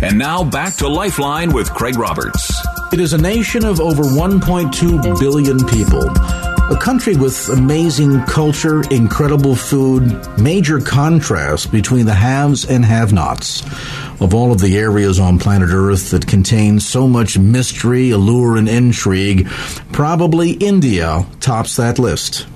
And now back to Lifeline with Craig Roberts. It is a nation of over 1.2 billion people. A country with amazing culture, incredible food, major contrast between the haves and have nots. Of all of the areas on planet Earth that contain so much mystery, allure, and intrigue, probably India tops that list.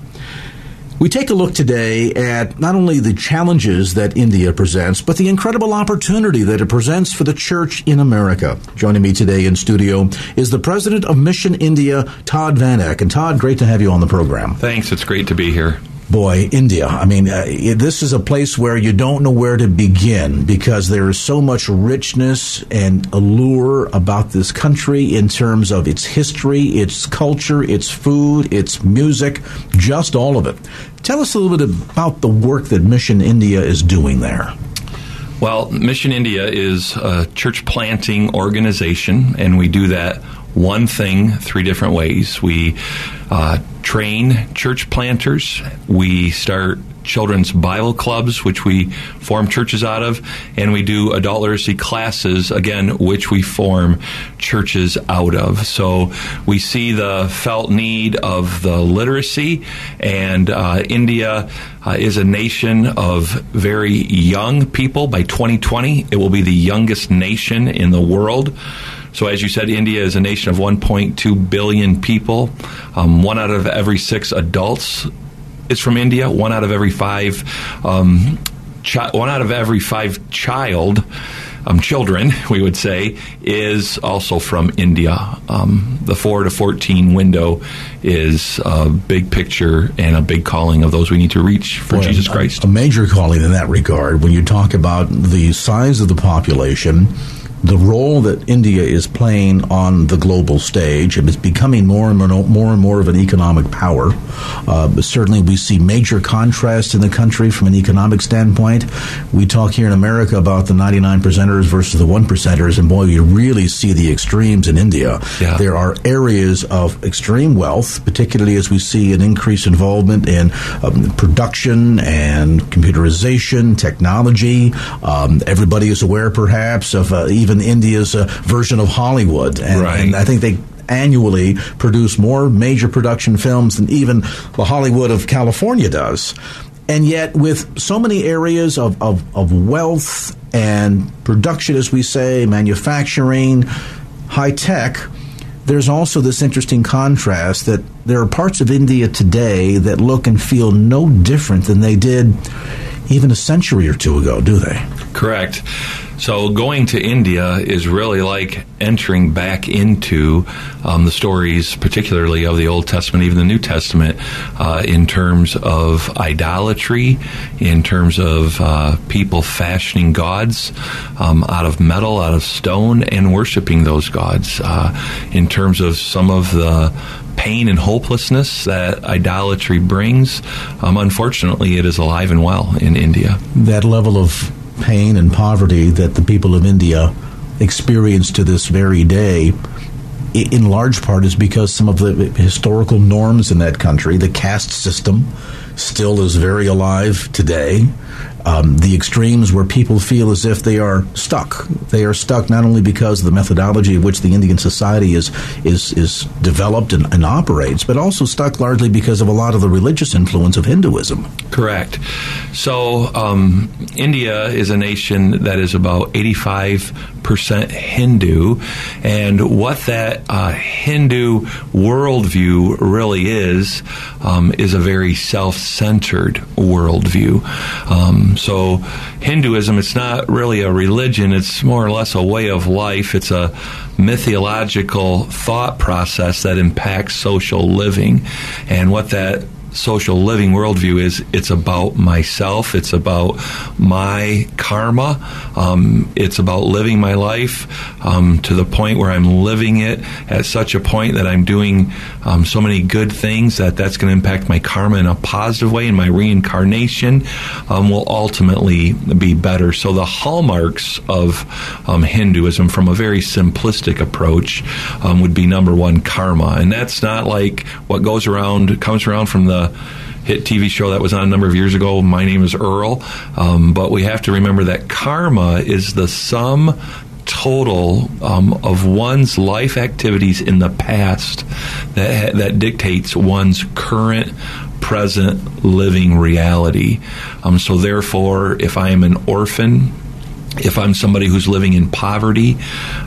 We take a look today at not only the challenges that India presents, but the incredible opportunity that it presents for the church in America. Joining me today in studio is the president of Mission India, Todd Van Eck. And Todd, great to have you on the program. Thanks. It's great to be here boy, India. I mean, uh, this is a place where you don't know where to begin because there is so much richness and allure about this country in terms of its history, its culture, its food, its music, just all of it. Tell us a little bit about the work that Mission India is doing there. Well, Mission India is a church planting organization, and we do that one thing three different ways. We uh, train church planters. We start children's Bible clubs, which we form churches out of, and we do adult literacy classes, again, which we form churches out of. So we see the felt need of the literacy, and uh, India uh, is a nation of very young people. By 2020, it will be the youngest nation in the world. So, as you said, India is a nation of 1.2 billion people. Um, one out of every six adults is from India. One out of every five, um, chi- one out of every five child. Um, children, we would say, is also from India. Um, the 4 to 14 window is a big picture and a big calling of those we need to reach for Boy, Jesus Christ. A, a major calling in that regard. When you talk about the size of the population, the role that India is playing on the global stage. It's becoming more and more, more and more of an economic power. Uh, certainly, we see major contrast in the country from an economic standpoint. We talk here in America about the 99 percenters versus the one percenters, and boy, you really see the extremes in India. Yeah. There are areas of extreme wealth, particularly as we see an increased involvement in um, production and computerization, technology. Um, everybody is aware, perhaps, of uh, even India's uh, version of Hollywood, and, right. and I think they annually produce more major production films than even the Hollywood of California does. And yet, with so many areas of, of, of wealth and production, as we say, manufacturing, high tech, there's also this interesting contrast that there are parts of India today that look and feel no different than they did even a century or two ago, do they? Correct. So going to India is really like entering back into um, the stories, particularly of the Old Testament, even the New Testament, uh, in terms of idolatry, in terms of uh, people fashioning gods um, out of metal, out of stone, and worshiping those gods. Uh, in terms of some of the pain and hopelessness that idolatry brings, um, unfortunately, it is alive and well in India. That level of pain and poverty that the people of India experience to this very day in large part is because some of the historical norms in that country, the caste system, still is very alive today um, the extremes where people feel as if they are stuck. They are stuck not only because of the methodology of which the Indian society is is is developed and, and operates, but also stuck largely because of a lot of the religious influence of Hinduism. Correct. So um, India is a nation that is about eighty five percent Hindu, and what that uh, Hindu worldview really is um, is a very self centered worldview. So, Hinduism, it's not really a religion, it's more or less a way of life. It's a mythological thought process that impacts social living. And what that social living worldview is it's about myself, it's about my karma, um, it's about living my life um, to the point where I'm living it at such a point that I'm doing um, so many good things that that's going to impact my karma in a positive way, and my reincarnation um, will ultimately be better. So the hallmarks of um, Hinduism, from a very simplistic approach, um, would be number one karma, and that's not like what goes around comes around from the hit TV show that was on a number of years ago. My name is Earl. Um, but we have to remember that karma is the sum total um, of one's life activities in the past that that dictates one's current present living reality. Um, so therefore, if I am an orphan if I'm somebody who's living in poverty,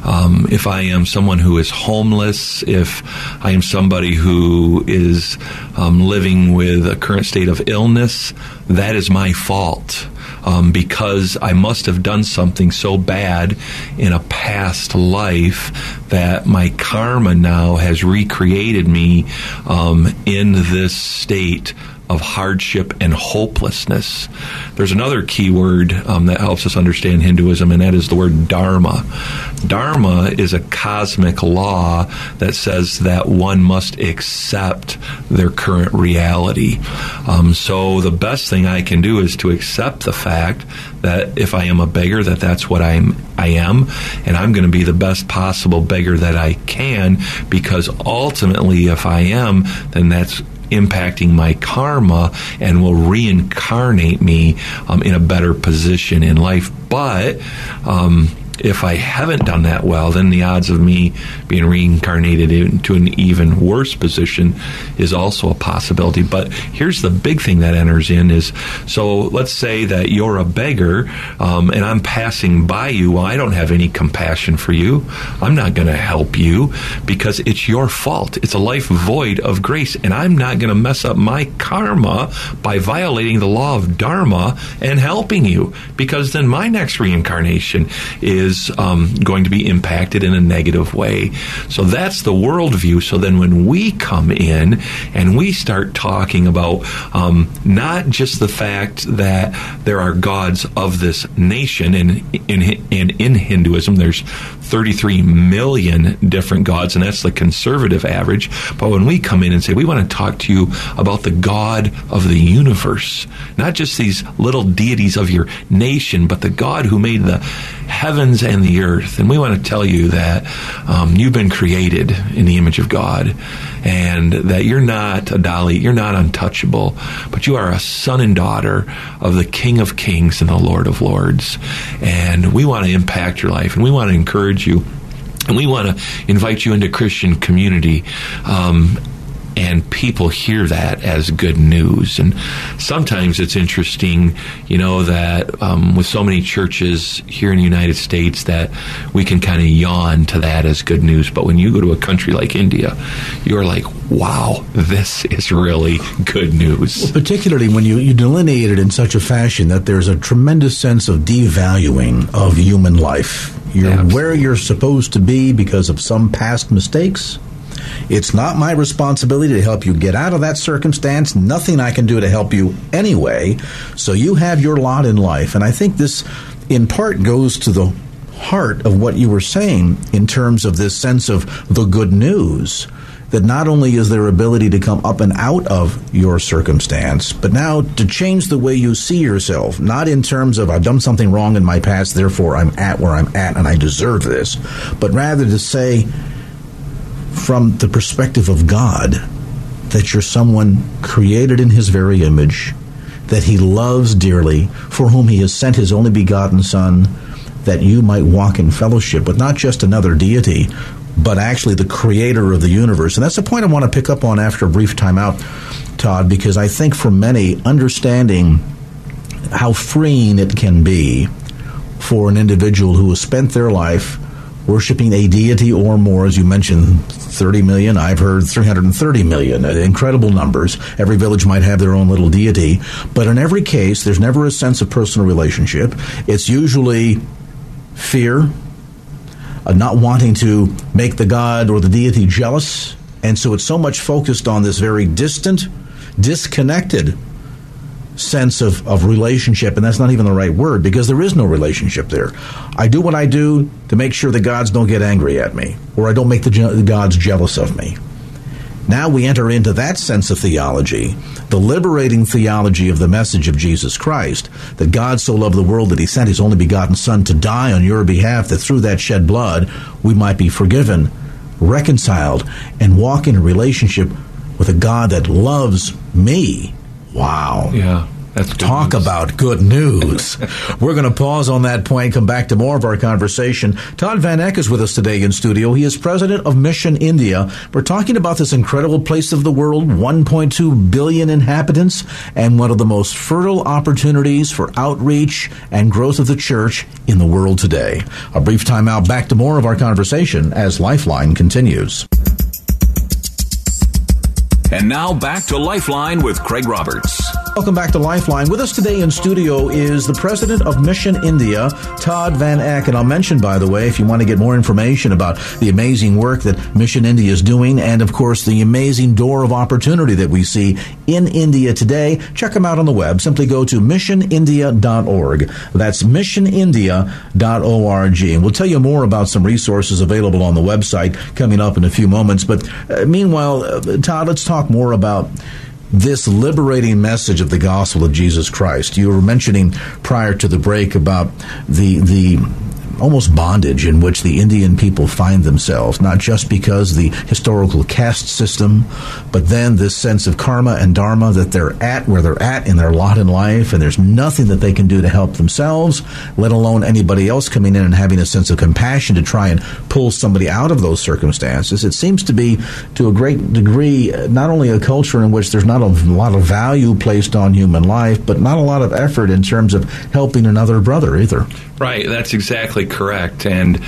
um, if I am someone who is homeless, if I am somebody who is um, living with a current state of illness, that is my fault. Um, because I must have done something so bad in a past life that my karma now has recreated me um, in this state of hardship and hopelessness. There's another key word um, that helps us understand Hinduism, and that is the word dharma. Dharma is a cosmic law that says that one must accept their current reality. Um, so the best thing I can do is to accept the fact that if I am a beggar, that that's what I'm. I am, and I'm going to be the best possible beggar that I can because ultimately, if I am, then that's impacting my karma and will reincarnate me um, in a better position in life. But um, if I haven't done that well, then the odds of me being reincarnated into an even worse position is also a possibility. But here's the big thing that enters in is so let's say that you're a beggar um, and I'm passing by you. Well, I don't have any compassion for you. I'm not going to help you because it's your fault. It's a life void of grace, and I'm not going to mess up my karma by violating the law of dharma and helping you because then my next reincarnation is is um, going to be impacted in a negative way. So that's the worldview. So then when we come in and we start talking about um, not just the fact that there are gods of this nation, and in, in, in Hinduism, there's 33 million different gods, and that's the conservative average. But when we come in and say, we want to talk to you about the God of the universe, not just these little deities of your nation, but the God who made the heavens and the earth. And we want to tell you that um, you've been created in the image of God and that you're not a Dalit, you're not untouchable, but you are a son and daughter of the King of Kings and the Lord of Lords. And we want to impact your life and we want to encourage you. And we want to invite you into Christian community. Um, and people hear that as good news. And sometimes it's interesting, you know, that um, with so many churches here in the United States, that we can kind of yawn to that as good news. But when you go to a country like India, you're like, wow, this is really good news. Well, particularly when you, you delineate it in such a fashion that there's a tremendous sense of devaluing of human life. You're Absolutely. where you're supposed to be because of some past mistakes it's not my responsibility to help you get out of that circumstance. Nothing I can do to help you anyway. So you have your lot in life. And I think this, in part, goes to the heart of what you were saying in terms of this sense of the good news that not only is there ability to come up and out of your circumstance, but now to change the way you see yourself, not in terms of I've done something wrong in my past, therefore I'm at where I'm at and I deserve this, but rather to say, from the perspective of God that you're someone created in His very image, that He loves dearly, for whom He has sent His only begotten Son, that you might walk in fellowship with not just another deity, but actually the creator of the universe. And that's the point I want to pick up on after a brief timeout, Todd, because I think for many, understanding how freeing it can be for an individual who has spent their life worshiping a deity or more, as you mentioned, 30 million. I've heard 330 million. Incredible numbers. Every village might have their own little deity. But in every case, there's never a sense of personal relationship. It's usually fear, uh, not wanting to make the god or the deity jealous. And so it's so much focused on this very distant, disconnected sense of, of relationship, and that's not even the right word because there is no relationship there. I do what I do to make sure the gods don't get angry at me, or I don't make the, the gods jealous of me. Now we enter into that sense of theology, the liberating theology of the message of Jesus Christ, that God so loved the world that he sent his only begotten Son to die on your behalf, that through that shed blood we might be forgiven, reconciled, and walk in a relationship with a God that loves me. Wow. Yeah. That's Talk news. about good news. We're going to pause on that point, come back to more of our conversation. Todd Van Eck is with us today in studio. He is president of Mission India. We're talking about this incredible place of the world, 1.2 billion inhabitants, and one of the most fertile opportunities for outreach and growth of the church in the world today. A brief time out, back to more of our conversation as Lifeline continues. And now back to Lifeline with Craig Roberts. Welcome back to Lifeline. With us today in studio is the president of Mission India, Todd Van Eck. And I'll mention, by the way, if you want to get more information about the amazing work that Mission India is doing, and of course the amazing door of opportunity that we see in India today, check them out on the web. Simply go to missionindia.org. That's missionindia.org. And we'll tell you more about some resources available on the website coming up in a few moments. But uh, meanwhile, uh, Todd, let's talk more about this liberating message of the gospel of Jesus Christ. You were mentioning prior to the break about the the almost bondage in which the Indian people find themselves, not just because the historical caste system, but then this sense of karma and dharma that they're at where they're at in their lot in life, and there's nothing that they can do to help themselves, let alone anybody else coming in and having a sense of compassion to try and pull somebody out of those circumstances. It seems to be, to a great degree, not only a culture in which there's not a lot of value placed on human life, but not a lot of effort in terms of helping another brother either. Right, that's exactly correct. And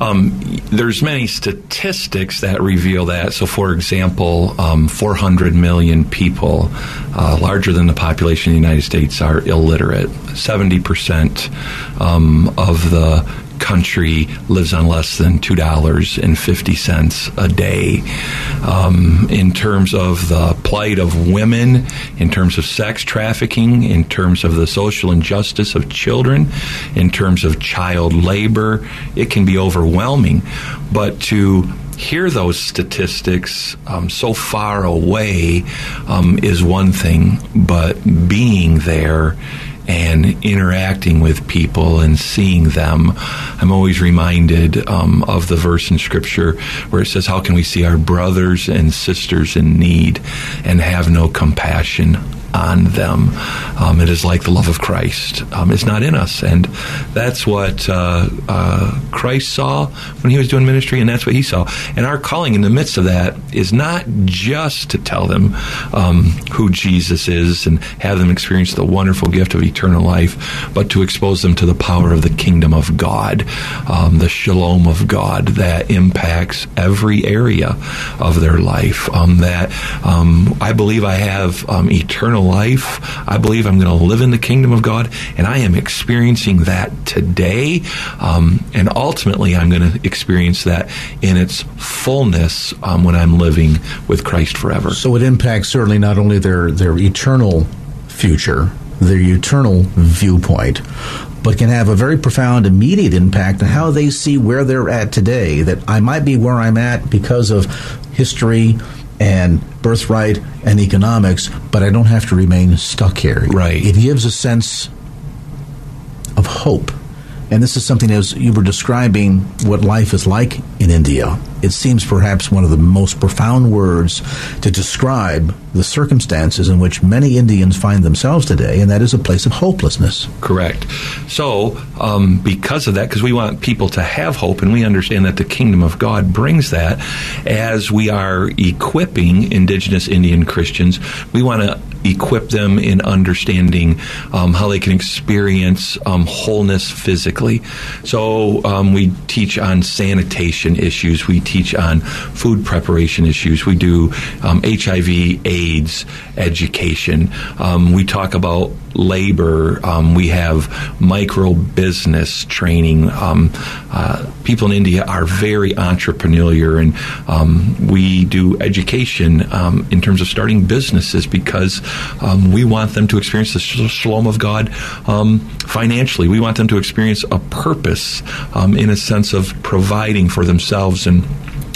um, there's many statistics that reveal that. So, for example, um, 400 million people, uh, larger than the population of the United States, are illiterate. 70% um, of the country lives on less than two dollars and fifty cents a day. Um, in terms of the plight of women, in terms of sex trafficking, in terms of the social injustice of children, in terms of child labor, it can be overwhelming. But to hear those statistics um, so far away um, is one thing, but being there and interacting with people and seeing them, I'm always reminded um, of the verse in Scripture where it says, How can we see our brothers and sisters in need and have no compassion? On them. Um, it is like the love of Christ. Um, it's not in us. And that's what uh, uh, Christ saw when he was doing ministry, and that's what he saw. And our calling in the midst of that is not just to tell them um, who Jesus is and have them experience the wonderful gift of eternal life, but to expose them to the power of the kingdom of God, um, the shalom of God that impacts every area of their life. Um, that um, I believe I have eternal life. I believe I'm going to live in the kingdom of God, and I am experiencing that today. Um, and ultimately, I'm going to experience that in its fullness um, when I'm living with Christ forever. So it impacts certainly not only their, their eternal future, their eternal viewpoint, but can have a very profound immediate impact on how they see where they're at today. That I might be where I'm at because of history and birthright and economics, but I don't have to remain stuck here. Right. It gives a sense of hope. And this is something as you were describing what life is like in India. It seems perhaps one of the most profound words to describe the circumstances in which many Indians find themselves today, and that is a place of hopelessness. Correct. So, um, because of that, because we want people to have hope, and we understand that the kingdom of God brings that, as we are equipping indigenous Indian Christians, we want to equip them in understanding um, how they can experience um, wholeness physically. So um, we teach on sanitation issues. We teach on food preparation issues. We do HIV, AIDS education. we talk about labor. Um, we have micro business training. Um, uh, people in India are very entrepreneurial, and um, we do education um, in terms of starting businesses because um, we want them to experience the shalom of God um, financially. We want them to experience a purpose in a sense of providing for themselves and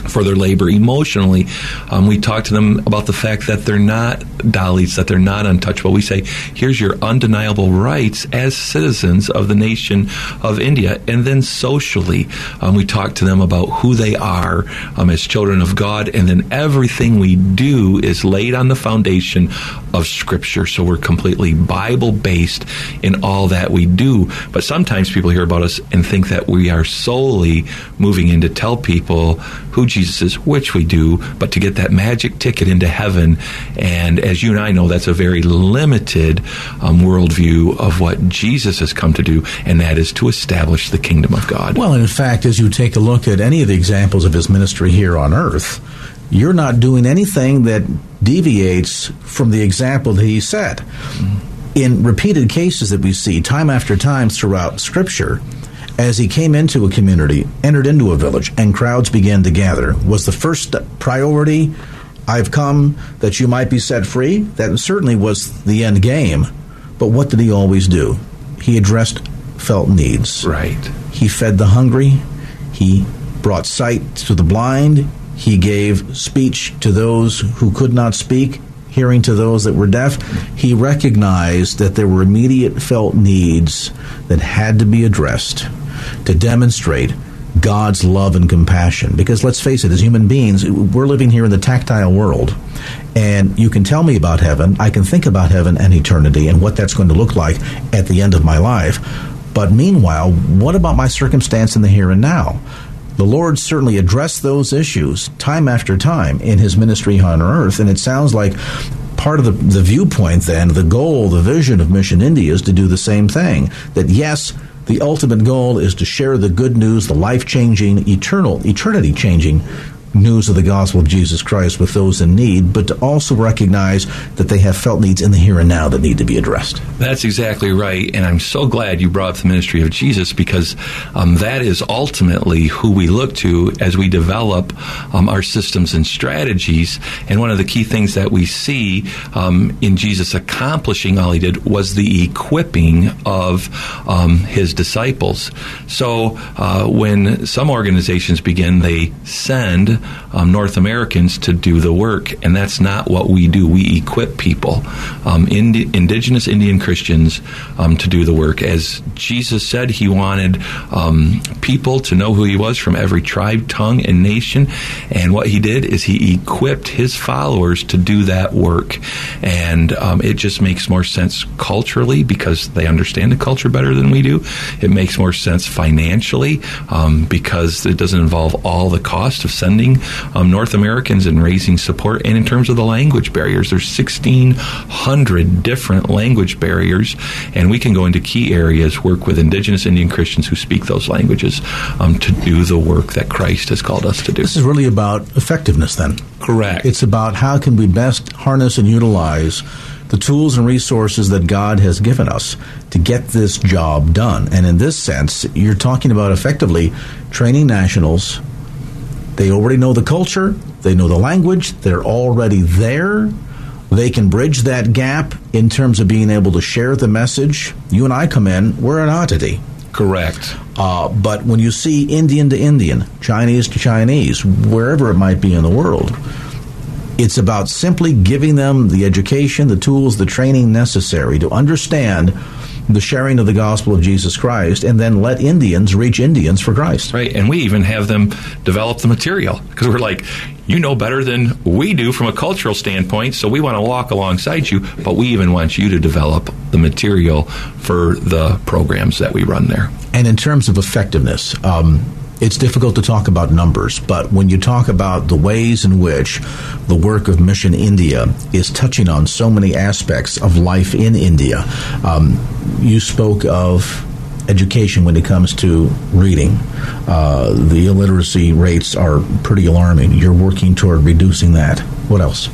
for their labor emotionally. Um, we talk to them about the fact that they're not Dalits, that they're not untouchable. We say, here's your undeniable rights as citizens of the nation of India. And then socially, um, we talk to them about who they are um, as children of God. And then everything we do is laid on the foundation of Scripture. So we're completely Bible based in all that we do. But sometimes people hear about us and think that we are solely moving in to tell people who Jesus is, which we do, but to get that magic ticket into heaven. And as you and I know, that's a very limited um, worldview of what Jesus has come to do, and that is to establish the kingdom of God. Well, in fact, as you take a look at any of the examples of his ministry here on earth, you're not doing anything that deviates from the example that he set. In repeated cases that we see time after time throughout Scripture, as he came into a community, entered into a village, and crowds began to gather, was the first priority, I've come that you might be set free? That certainly was the end game. But what did he always do? He addressed felt needs. Right. He fed the hungry. He brought sight to the blind. He gave speech to those who could not speak, hearing to those that were deaf. He recognized that there were immediate felt needs that had to be addressed to demonstrate God's love and compassion. Because let's face it, as human beings, we're living here in the tactile world. And you can tell me about heaven. I can think about heaven and eternity and what that's going to look like at the end of my life. But meanwhile, what about my circumstance in the here and now? The Lord certainly addressed those issues time after time in his ministry on earth. And it sounds like part of the, the viewpoint then, the goal, the vision of Mission India is to do the same thing. That yes, the ultimate goal is to share the good news, the life changing, eternal, eternity changing news of the gospel of Jesus Christ with those in need, but to also recognize that they have felt needs in the here and now that need to be addressed. That's exactly right. And I'm so glad you brought up the ministry of Jesus because um, that is ultimately who we look to as we develop um, our systems and strategies. And one of the key things that we see um, in Jesus accomplishing all he did was the equipping of um, his disciples. So uh, when some organizations begin, they send um, North Americans to do the work, and that's not what we do. We equip people, um, Indi- indigenous Indian Christians, um, to do the work. As Jesus said, He wanted um, people to know who He was from every tribe, tongue, and nation, and what He did is He equipped His followers to do that work, and um, it just makes more sense culturally because they understand the culture better than we do. It makes more sense financially because it doesn't involve all the cost of sending um, North Americans and raising support. And in terms of the language barriers, there's 1,600 different language barriers, and we can go into key areas, work with indigenous Indian Christians who speak those languages um, to do the work that Christ has called us to do. This is really about effectiveness, then. Correct. It's about how can we best harness and utilize the tools and resources that God has given us to get this job done. And in this sense, you're talking about effectively training nationals they already know the culture, they know the language, they're already there. They can bridge that gap in terms of being able to share the message. You and I come in, we're an oddity. Correct. Uh, but when you see Indian to Indian, Chinese to Chinese, wherever it might be in the world, it's about simply giving them the education, the tools, the training necessary to understand the sharing of the gospel of Jesus Christ, and then let Indians reach Indians for Christ. Right, and we even have them develop the material because we're like, you know better than we do from a cultural standpoint, so we want to walk alongside you, but we even want you to develop the material for the programs that we run there. And in terms of effectiveness, um, it's difficult to talk about numbers, but when you talk about the ways in which the work of Mission India is touching on so many aspects of life in India, um, you spoke of education when it comes to reading. Uh, the illiteracy rates are pretty alarming. You're working toward reducing that. What else?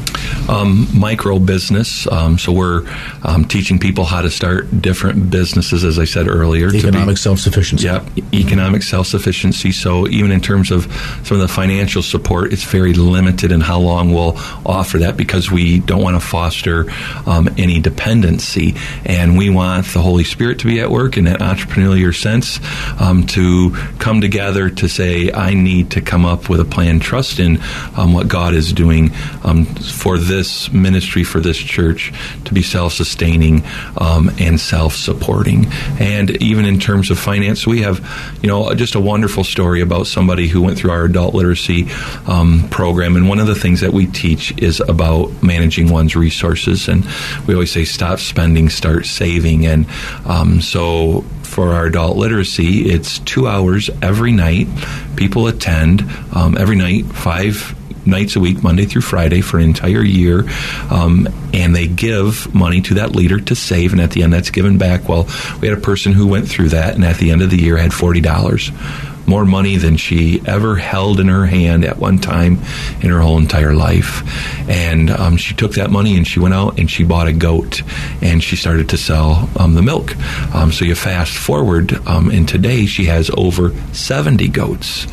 Um, micro business. Um, so we're um, teaching people how to start different businesses, as I said earlier. Economic self sufficiency. Yeah, economic self sufficiency. So even in terms of some of the financial support, it's very limited in how long we'll offer that because we don't want to foster um, any dependency, and we want the Holy Spirit to be at work in that entrepreneurial sense um, to come together to say, I need to come up with a plan, trust in um, what God is doing um, for this ministry, for this church to be self sustaining um, and self supporting. And even in terms of finance, we have, you know, just a wonderful story about somebody who went through our adult literacy um, program. And one of the things that we teach is about managing one's resources. And we always say, stop spending, start saving. And um, so for our adult literacy, it's two hours every night. People attend um, every night, five nights a week, Monday through Friday, for an entire year. Um, and they give money to that leader to save, and at the end, that's given back. Well, we had a person who went through that, and at the end of the year, had forty dollars more money than she ever held in her hand at one time in her whole entire life. And um, she took that money and she went out and she bought a goat and she started to sell um, the milk. Um, so you fast forward, um, and today she has over 70 goats.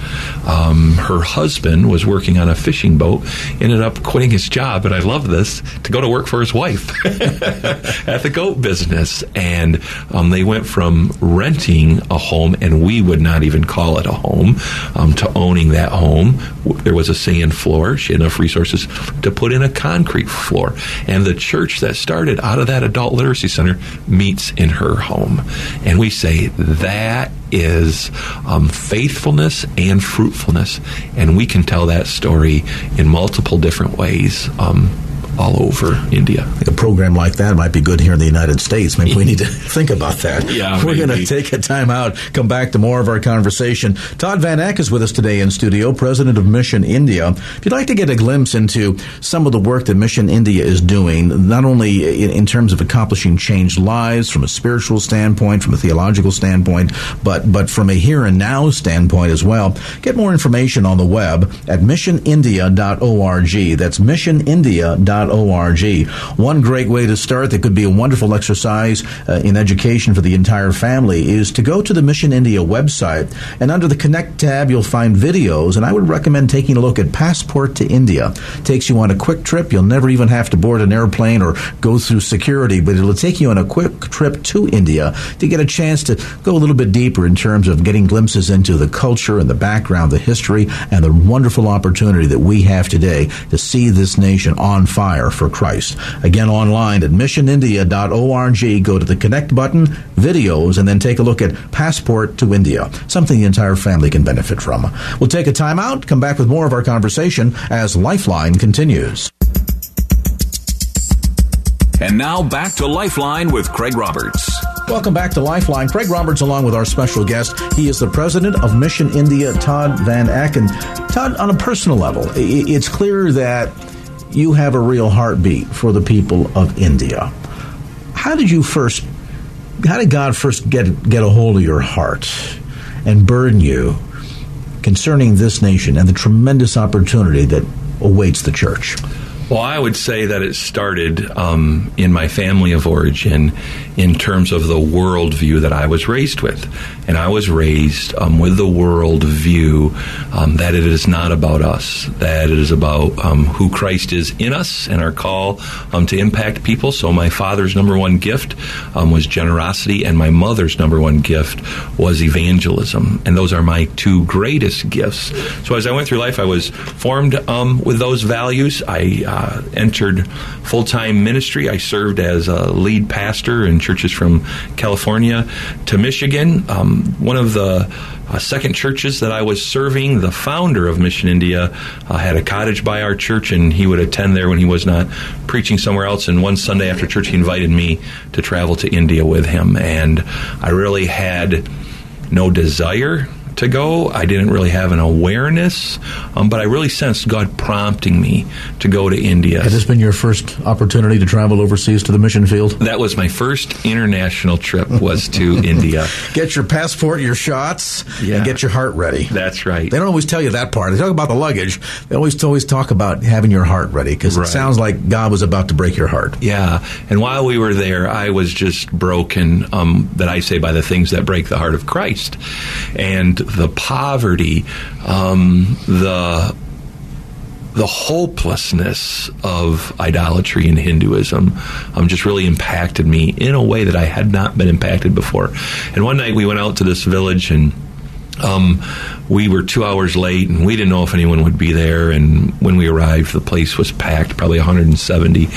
Um, her husband was working on a fishing boat, ended up quitting his job, and I love this, to go to work for his wife at the goat business. And um, they went from renting a home, and we would not even call it a home, um, to owning that home. There was a sand floor. She had enough resources to put in a concrete floor. And the church that started out of that adult literacy center meets in her home. And we say that is um, faithfulness and fruitfulness. And we can tell that story in multiple different ways. Um, all over India. A program like that might be good here in the United States. Maybe we need to think about that. Yeah, We're going to take a time out, come back to more of our conversation. Todd Van Eck is with us today in studio, president of Mission India. If you'd like to get a glimpse into some of the work that Mission India is doing, not only in, in terms of accomplishing changed lives from a spiritual standpoint, from a theological standpoint, but, but from a here and now standpoint as well, get more information on the web at missionindia.org. That's missionindia.org. One great way to start that could be a wonderful exercise uh, in education for the entire family is to go to the Mission India website and under the Connect tab you'll find videos and I would recommend taking a look at Passport to India. takes you on a quick trip. You'll never even have to board an airplane or go through security, but it'll take you on a quick trip to India to get a chance to go a little bit deeper in terms of getting glimpses into the culture and the background, the history, and the wonderful opportunity that we have today to see this nation on fire for Christ. Again, online at missionindia.org, go to the connect button, videos, and then take a look at Passport to India, something the entire family can benefit from. We'll take a time out, come back with more of our conversation as Lifeline continues. And now back to Lifeline with Craig Roberts. Welcome back to Lifeline. Craig Roberts, along with our special guest, he is the president of Mission India, Todd Van Eck. Todd, on a personal level, it's clear that you have a real heartbeat for the people of India. How did you first? How did God first get get a hold of your heart and burden you concerning this nation and the tremendous opportunity that awaits the church? Well, I would say that it started um, in my family of origin in terms of the worldview that I was raised with. And I was raised um, with the worldview um, that it is not about us, that it is about um, who Christ is in us and our call um, to impact people. So my father's number one gift um, was generosity, and my mother's number one gift was evangelism. And those are my two greatest gifts. So as I went through life, I was formed with those values. I uh, entered full time ministry. I served as a lead pastor in churches from California to Michigan. Um, one of the uh, second churches that I was serving, the founder of Mission India uh, had a cottage by our church, and he would attend there when he was not preaching somewhere else. And one Sunday after church, he invited me to travel to India with him, and I really had no desire to go. I didn't really have an awareness, um, but I really sensed God prompting me to go to India. Has this been your first opportunity to travel overseas to the mission field? That was my first international trip was to India. Get your passport, your shots, Yeah. and get your heart ready. That's right. They don't always tell you that part. They talk about the luggage. They always always talk about having your heart ready because Right. it sounds like God was about to break your heart. Yeah, and while we were there, I was just broken. Um, that I say by the things that break the heart of Christ, and the poverty, um, the the hopelessness of idolatry in Hinduism um, just really impacted me in a way that I had not been impacted before. And one night we went out to this village and. Um, we were two hours late, and we didn't know if anyone would be there. And when we arrived, the place was packed, probably 170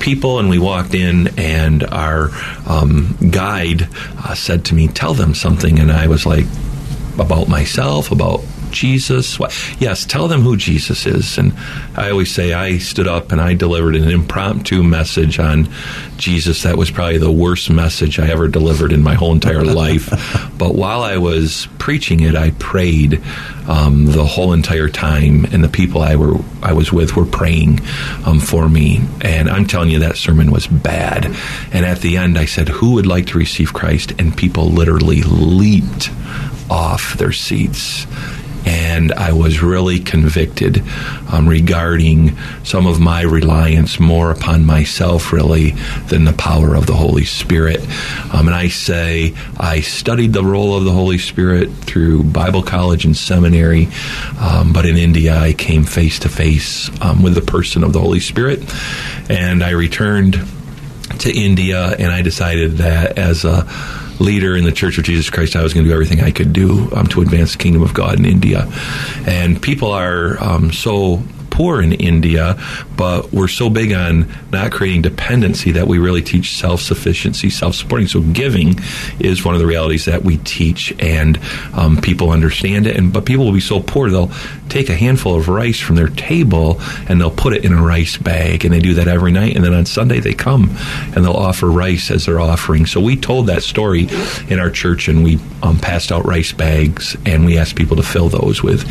people. And we walked in, and our um, guide uh, said to me, "Tell them something." And I was like, "About myself, about." Jesus. What? Yes, tell them who Jesus is. And I always say I stood up and I delivered an impromptu message on Jesus that was probably the worst message I ever delivered in my whole entire life. But while I was preaching it, I prayed um, the whole entire time, and the people I were I was with were praying um, for me. And I'm telling you, that sermon was bad. And at the end, I said, "Who would like to receive Christ?" And people literally leaped off their seats and I was really convicted um, regarding some of my reliance more upon myself, really, than the power of the Holy Spirit. Um, and I say I studied the role of the Holy Spirit through Bible college and seminary, um, but in India I came face to face um, with the person of the Holy Spirit, and I returned to India, and I decided that as a leader in the Church of Jesus Christ, I was going to do everything I could do um, to advance the kingdom of God in India. And people are um, so poor in India, but we're so big on not creating dependency that we really teach self sufficiency, self supporting. So giving is one of the realities that we teach, and um, people understand it. And but people will be so poor they'll take a handful of rice from their table and they'll put it in a rice bag, and they do that every night. And then on Sunday they come and they'll offer rice as their offering. So we told that story in our church, and we um, passed out rice bags, and we asked people to fill those with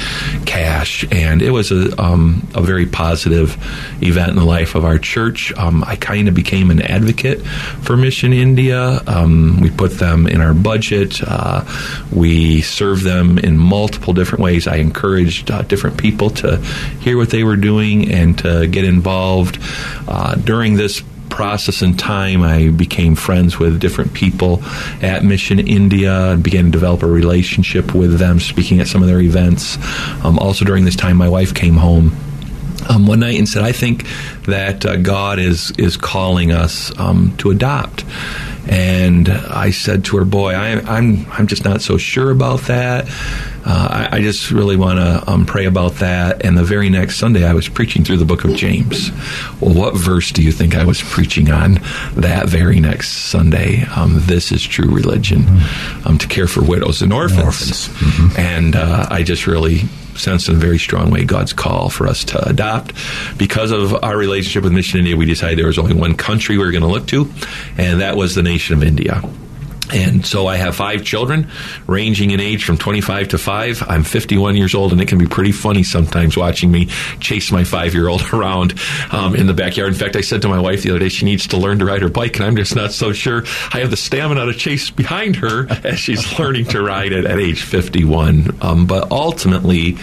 cash, and it was a um, a very positive event in the life of our church. Um, I kind of became an advocate for Mission India. Um, we put them in our budget. Uh, we served them in multiple different ways. I encouraged uh, different people to hear what they were doing and to get involved. Uh, during this process and time, I became friends with different people at Mission India and began to develop a relationship with them, speaking at some of their events. Um, also, during this time, my wife came home um, one night and said, "I think that uh, God is is calling us um, to adopt." And I said to her, "Boy, I, I'm I'm just not so sure about that. Uh, I, I just really want to um, pray about that." And the very next Sunday, I was preaching through the book of James. Well, what verse do you think I was preaching on that very next Sunday? Um, this is true religion, um, to care for widows and orphans. Orphans. And uh, I just really sensed in a very strong way God's call for us to adopt. Because of our relationship with Mission India, we decided there was only one country we were going to look to, and that was the nation of India. And so I have five children, ranging in age from 25 to 5. I'm 51 years old, and it can be pretty funny sometimes watching me chase my five year old around um, in the backyard. In fact, I said to my wife the other day she needs to learn to ride her bike, and I'm just not so sure I have the stamina to chase behind her as she's learning to ride it at age 51. Um, but ultimately,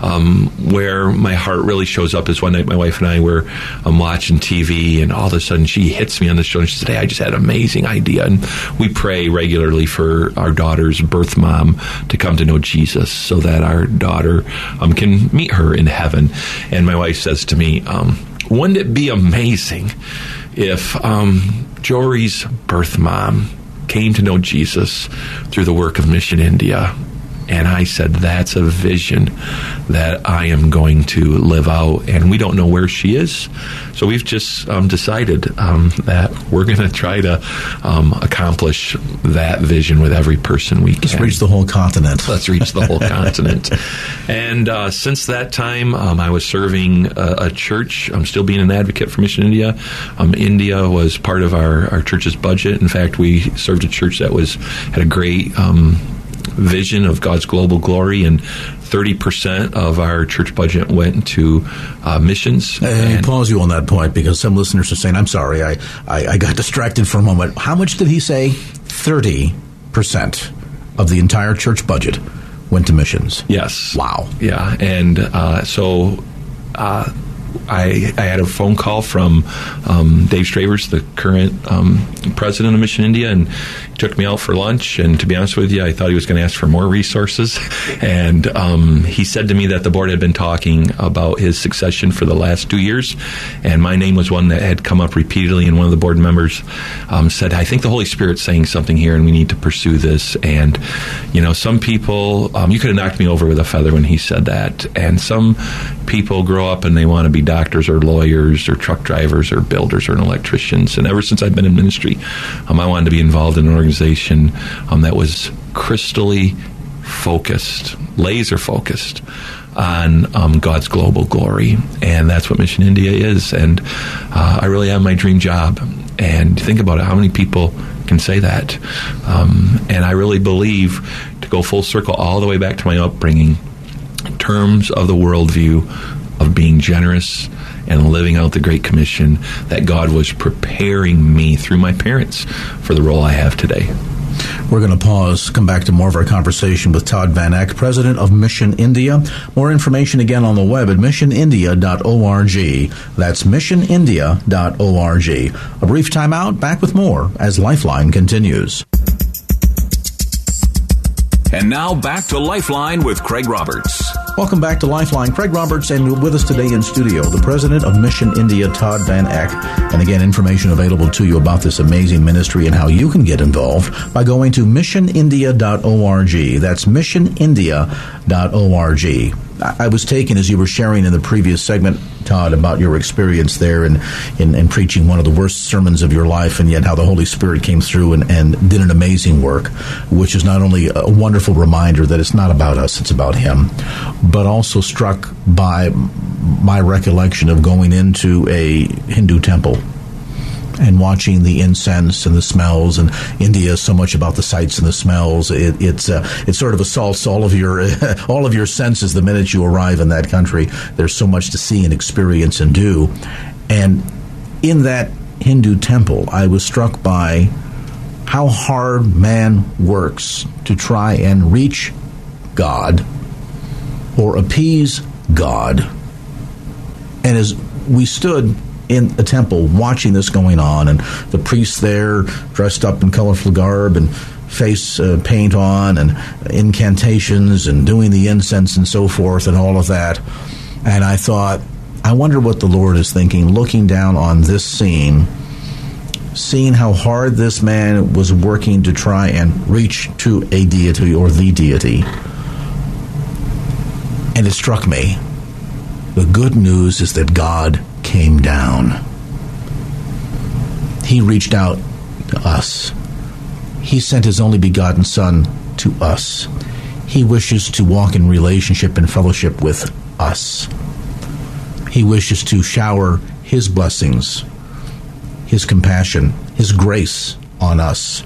um, where my heart really shows up is one night my wife and I were um, watching TV, and all of a sudden she hits me on the shoulder and she said, Hey, I just had an amazing idea. And we pray regularly for our daughter's birth mom to come to know Jesus so that our daughter um, can meet her in heaven. And my wife says to me, um, Wouldn't it be amazing if um, Jory's birth mom came to know Jesus through the work of Mission India? And I said, That's a vision that I am going to live out. And we don't know where she is. So we've just um, decided um, that we're going to try to um, accomplish that vision with every person we can. Let's reach the whole continent. Let's reach the whole continent. And uh, since that time, um, I was serving a, a church. I'm still being an advocate for Mission India. Um, India was part of our, our church's budget. In fact, we served a church that was had a great. Um, vision of God's global glory, and 30% of our church budget went to uh, missions. And, pause you on that point because some listeners are saying, I'm sorry, I, I, I got distracted for a moment. How much did he say? 30% of the entire church budget went to missions. Yes. Wow. Yeah. And uh, so. Uh, I, I, had a phone call from um, Dave Stravers, the current um, president of Mission India, and he took me out for lunch. And to be honest with you, I thought he was going to ask for more resources. And um, he said to me that the board had been talking about his succession for the last two years, and my name was one that had come up repeatedly. And one of the board members um, said, "I think the Holy Spirit's saying something here, and we need to pursue this." And you know, some people, um, you could have knocked me over with a feather when he said that, and some people grow up and they want to be doctors or lawyers or truck drivers or builders or electricians. And ever since I've been in ministry, um, I wanted to be involved in an organization um, that was crystally focused, laser focused on um, God's global glory. And that's what Mission India is. And uh, I really have my dream job. And think about it how many people can say that? Um, and I really believe, to go full circle all the way back to my upbringing, in terms of the worldview of being generous and living out the Great Commission, that God was preparing me through my parents for the role I have today. We're going to pause, come back to more of our conversation with Todd Van Eck, president of Mission India. More information again on the web at missionindia.org. That's missionindia.org. A brief timeout, back with more as Lifeline continues. And now back to Lifeline with Craig Roberts. Welcome back to Lifeline. Craig Roberts, and with us today in studio, the president of Mission India, Todd Van Eck. And again, information available to you about this amazing ministry and how you can get involved by going to missionindia.org. That's missionindia.org. I was taken as you were sharing in the previous segment, Todd, about your experience there and in, in, in, preaching one of the worst sermons of your life, and yet how the Holy Spirit came through and, and did an amazing work, which is not only a wonderful reminder that it's not about us, it's about Him, but also struck by my recollection of going into a Hindu temple and watching the incense and the smells. And India is so much about the sights and the smells. It, it's uh, it sort of assaults all of your all of your senses the minute you arrive in that country. There's so much to see and experience and do. And in that Hindu temple, I was struck by how hard man works to try and reach God or appease God. And as we stood in a temple watching this going on, and the priests there dressed up in colorful garb and face uh, paint on, and incantations, and doing the incense and so forth, and all of that. And I thought, I wonder what the Lord is thinking, looking down on this scene, seeing how hard this man was working to try and reach to a deity or the deity. And it struck me. The good news is that God came down. He reached out to us. He sent His only begotten Son to us. He wishes to walk in relationship and fellowship with us. He wishes to shower His blessings, His compassion, His grace on us.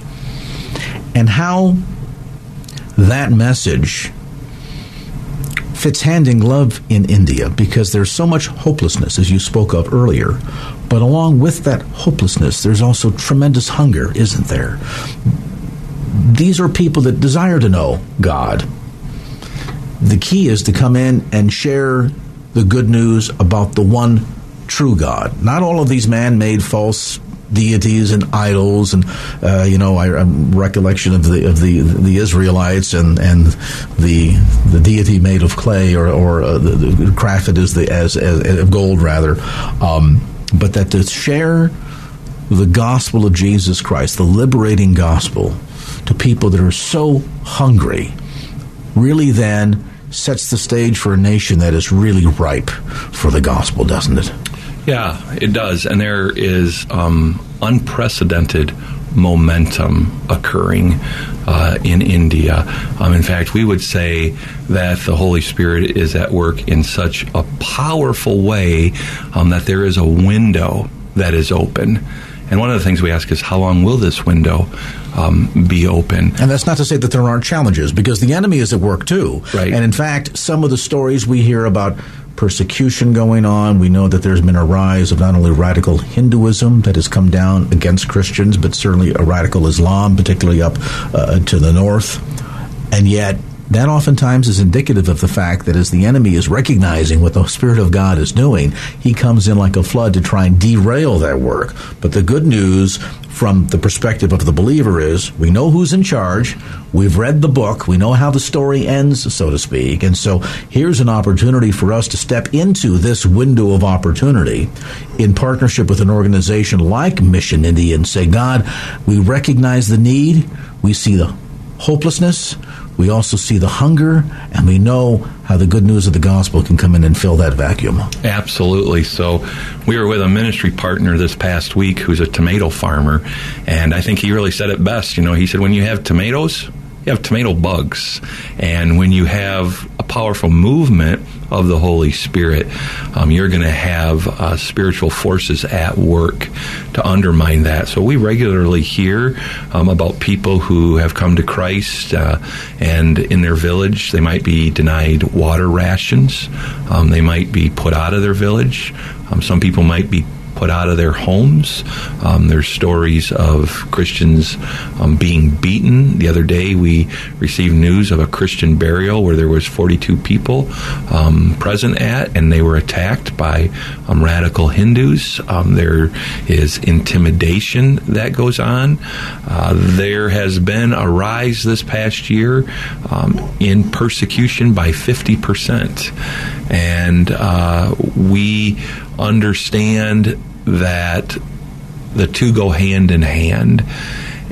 And how that message fits hand in glove in India because there's so much hopelessness, as you spoke of earlier. But along with that hopelessness, there's also tremendous hunger, isn't there? These are people that desire to know God. The key is to come in and share the good news about the one true God. Not all of these man made false deities and idols, and uh, you know, I, I recollection of the of the the Israelites and and the the deity made of clay or or uh, the, the crafted as the as, as gold rather, um, but that to share the gospel of Jesus Christ, the liberating gospel, to people that are so hungry, really then sets the stage for a nation that is really ripe for the gospel, doesn't it? Yeah, it does. And there is um, unprecedented momentum occurring uh, in India. Um, in fact, we would say that the Holy Spirit is at work in such a powerful way um, that there is a window that is open. And one of the things we ask is, how long will this window um, be open? And that's not to say that there aren't challenges, because the enemy is at work too. Right. And in fact, some of the stories we hear about persecution going on, we know that there's been a rise of not only radical Hinduism that has come down against Christians, but certainly a radical Islam, particularly up uh, to the north. And yet, that oftentimes is indicative of the fact that as the enemy is recognizing what the Spirit of God is doing, he comes in like a flood to try and derail that work. But the good news from the perspective of the believer is we know who's in charge, we've read the book, we know how the story ends, so to speak. And so here's an opportunity for us to step into this window of opportunity in partnership with an organization like Mission India and say, God, we recognize the need, we see the hopelessness, we also see the hunger, and we know how the good news of the gospel can come in and fill that vacuum. Absolutely. So, we were with a ministry partner this past week who's a tomato farmer, and I think he really said it best. You know, he said, when you have tomatoes, you have tomato bugs. And when you have powerful movement of the Holy Spirit, um, you're going to have uh, spiritual forces at work to undermine that. So we regularly hear um, about people who have come to Christ uh, and in their village they might be denied water rations, um, they might be put out of their village, um, some people might be put out of their homes. Um, there's stories of Christians um, being beaten. The other day, we received news of a Christian burial where there was 42 people um, present at, and they were attacked by um, radical Hindus. Um, there is intimidation that goes on. Uh, there has been a rise this past year um, in persecution by 50 percent, and uh, we understand that the two go hand in hand.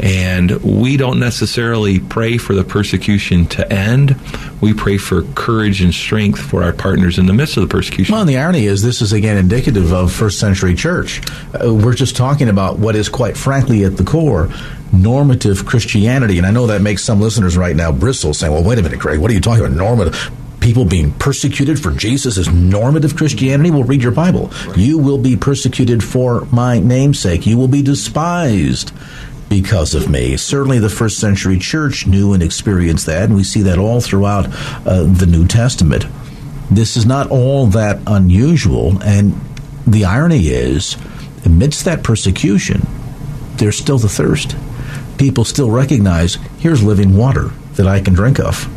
And we don't necessarily pray for the persecution to end. We pray for courage and strength for our partners in the midst of the persecution. Well, and the irony is, this is again indicative of first century church. Uh, we're just talking about what is, quite frankly, at the core, normative Christianity. And I know that makes some listeners right now bristle, saying, well, wait a minute, Craig, what are you talking about? Normative people being persecuted for Jesus normative Christianity? Well, read your Bible. You will be persecuted for my namesake. You will be despised because of me. Certainly, the first century church knew and experienced that, and we see that all throughout uh, the New Testament. This is not all that unusual, and the irony is, amidst that persecution, there's still the thirst. People still recognize here's living water that I can drink of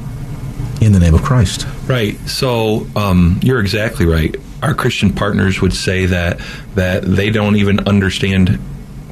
in the name of Christ. Right. So um, you're exactly right. Our Christian partners would say that that they don't even understand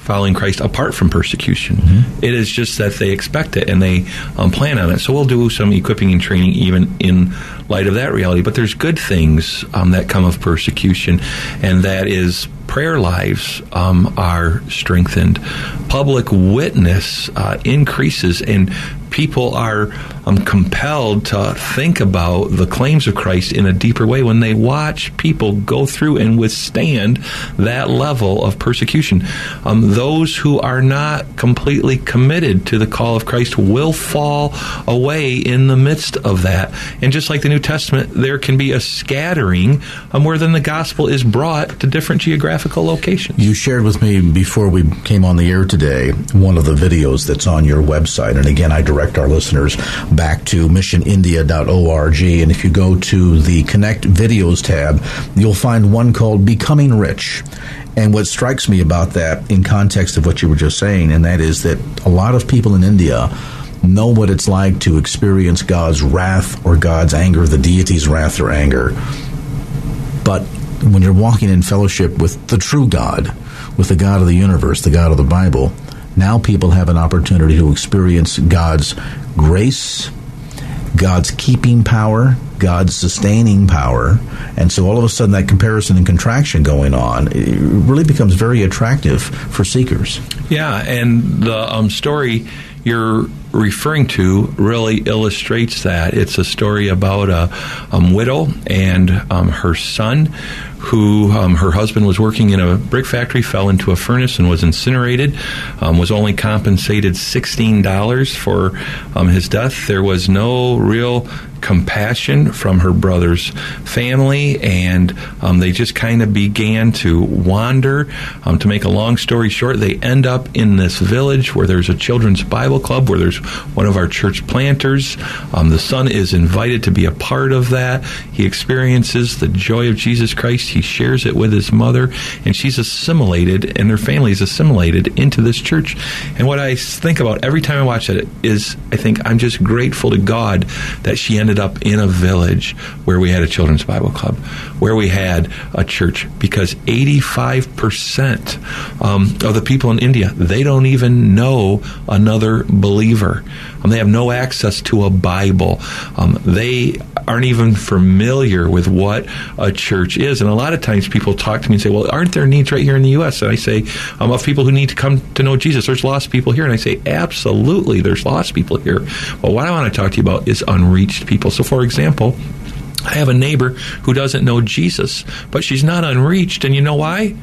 following Christ apart from persecution. Mm-hmm. It is just that they expect it and they um, plan on it. So we'll do some equipping and training even in light of that reality. But there's good things um, that come of persecution, and that is prayer lives um, are strengthened. Public witness uh, increases, and people are um, compelled to think about the claims of Christ in a deeper way when they watch people go through and withstand that level of persecution. Um, those who are not completely committed to the call of Christ will fall away in the midst of that. And just like the New Testament, there can be a scattering um, where then the gospel is brought to different geographical locations. You shared with me before we came on the air today one of the videos that's on your website. And again, I direct our listeners back to missionindia.org. And if you go to the Connect Videos tab, you'll find one called Becoming Rich. And what strikes me about that in context of what you were just saying, and that is that a lot of people in India know what it's like to experience God's wrath or God's anger, the deity's wrath or anger. But when you're walking in fellowship with the true God, with the God of the universe, the God of the Bible, now people have an opportunity to experience God's grace, God's keeping power, God's sustaining power. And so all of a sudden, that comparison and contraction going on really becomes very attractive for seekers. Yeah, and the um, story you're referring to really illustrates that. It's a story about a um, widow and um, her son who um, her husband was working in a brick factory, fell into a furnace and was incinerated, um, was only compensated $16 for um, his death. There was no real compassion from her brother's family, and um, they just kind of began to wander. Um, to make a long story short, they end up in this village where there's a children's Bible club, where there's one of our church planters. Um, the son is invited to be a part of that. He experiences the joy of Jesus Christ. He shares it with his mother, and she's assimilated, and her family is assimilated into this church. And what I think about every time I watch it is, I think I'm just grateful to God that she ended ended up in a village where we had a children's Bible club, where we had a church, because 85% um, of the people in India, they don't even know another believer. Um, they have no access to a Bible. Um, they aren't even familiar with what a church is. And a lot of times people talk to me and say, well, aren't there needs right here in the U.S.? And I say, um, of people who need to come to know Jesus, there's lost people here. And I say, absolutely, there's lost people here. But what I want to talk to you about is unreached people people. So, for example, I have a neighbor who doesn't know Jesus, but she's not unreached. And you know why?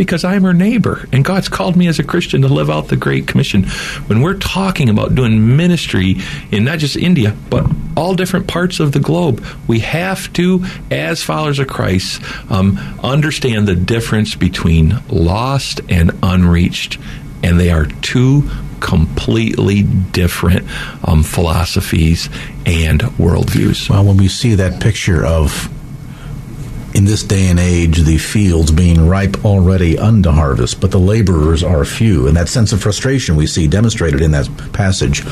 Because I'm her neighbor, and God's called me as a Christian to live out the Great Commission. When we're talking about doing ministry in not just India, but all different parts of the globe, we have to, as followers of Christ, um, understand the difference between lost and unreached. And they are two completely different um, philosophies and worldviews. Well, when we see that picture of in this day and age, the fields being ripe already unto harvest, but the laborers are few. And that sense of frustration we see demonstrated in that passage.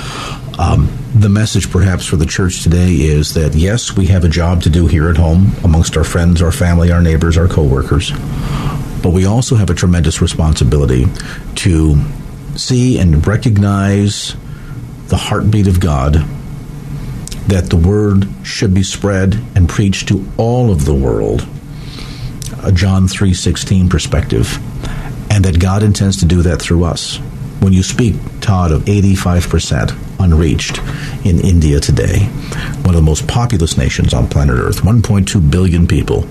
Um, the message, perhaps, for the church today is that yes, we have a job to do here at home amongst our friends, our family, our neighbors, our coworkers, but we also have a tremendous responsibility to see and recognize the heartbeat of God, that the word should be spread and preached to all of the world, a John 3:16 perspective, and that God intends to do that through us. When you speak, Todd, of 85% unreached in India today, one of the most populous nations on planet Earth, 1.2 billion people,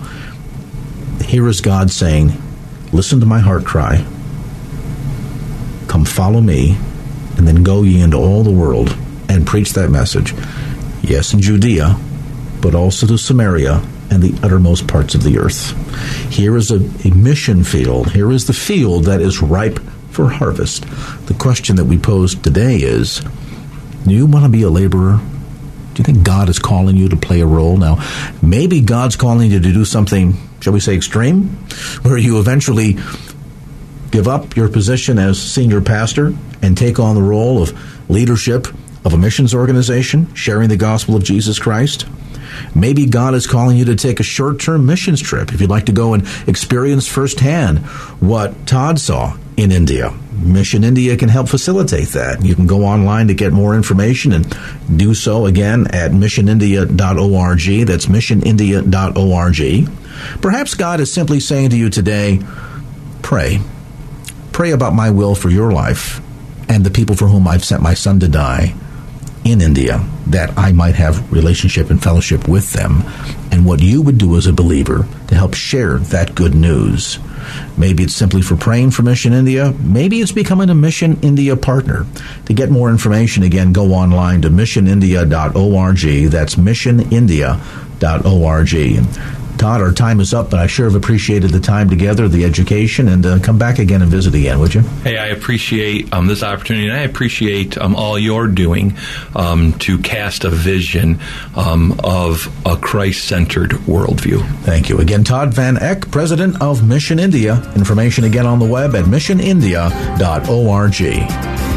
here is God saying, Listen to my heart cry Come follow me, and then go ye into all the world and preach that message. Yes, in Judea, but also to Samaria and the uttermost parts of the earth. Here is a, a mission field. Here is the field that is ripe for harvest. The question that we pose today is do you want to be a laborer? Do you think God is calling you to play a role? Now, maybe God's calling you to do something, shall we say, extreme, where you eventually give up your position as senior pastor and take on the role of leadership of a missions organization, sharing the gospel of Jesus Christ. Maybe God is calling you to take a short term missions trip if you'd like to go and experience firsthand what Todd saw in India. Mission India can help facilitate that. You can go online to get more information and do so again at missionindia.org. That's missionindia.org. Perhaps God is simply saying to you today, pray pray about my will for your life and the people for whom I've sent my son to die in India, that I might have relationship and fellowship with them, and what you would do as a believer to help share that good news. Maybe it's simply for praying for Mission India. Maybe it's becoming a Mission India partner. To get more information, again, go online to missionindia.org. That's missionindia.org. Todd, our time is up, but I sure have appreciated the time together, the education, and uh, come back again and visit again, would you? Hey, I appreciate um, this opportunity, and I appreciate um, all you're doing um, to cast a vision um, of a Christ centered worldview. Thank you. Again, Todd Van Eck, President of Mission India. Information again on the web at missionindia.org.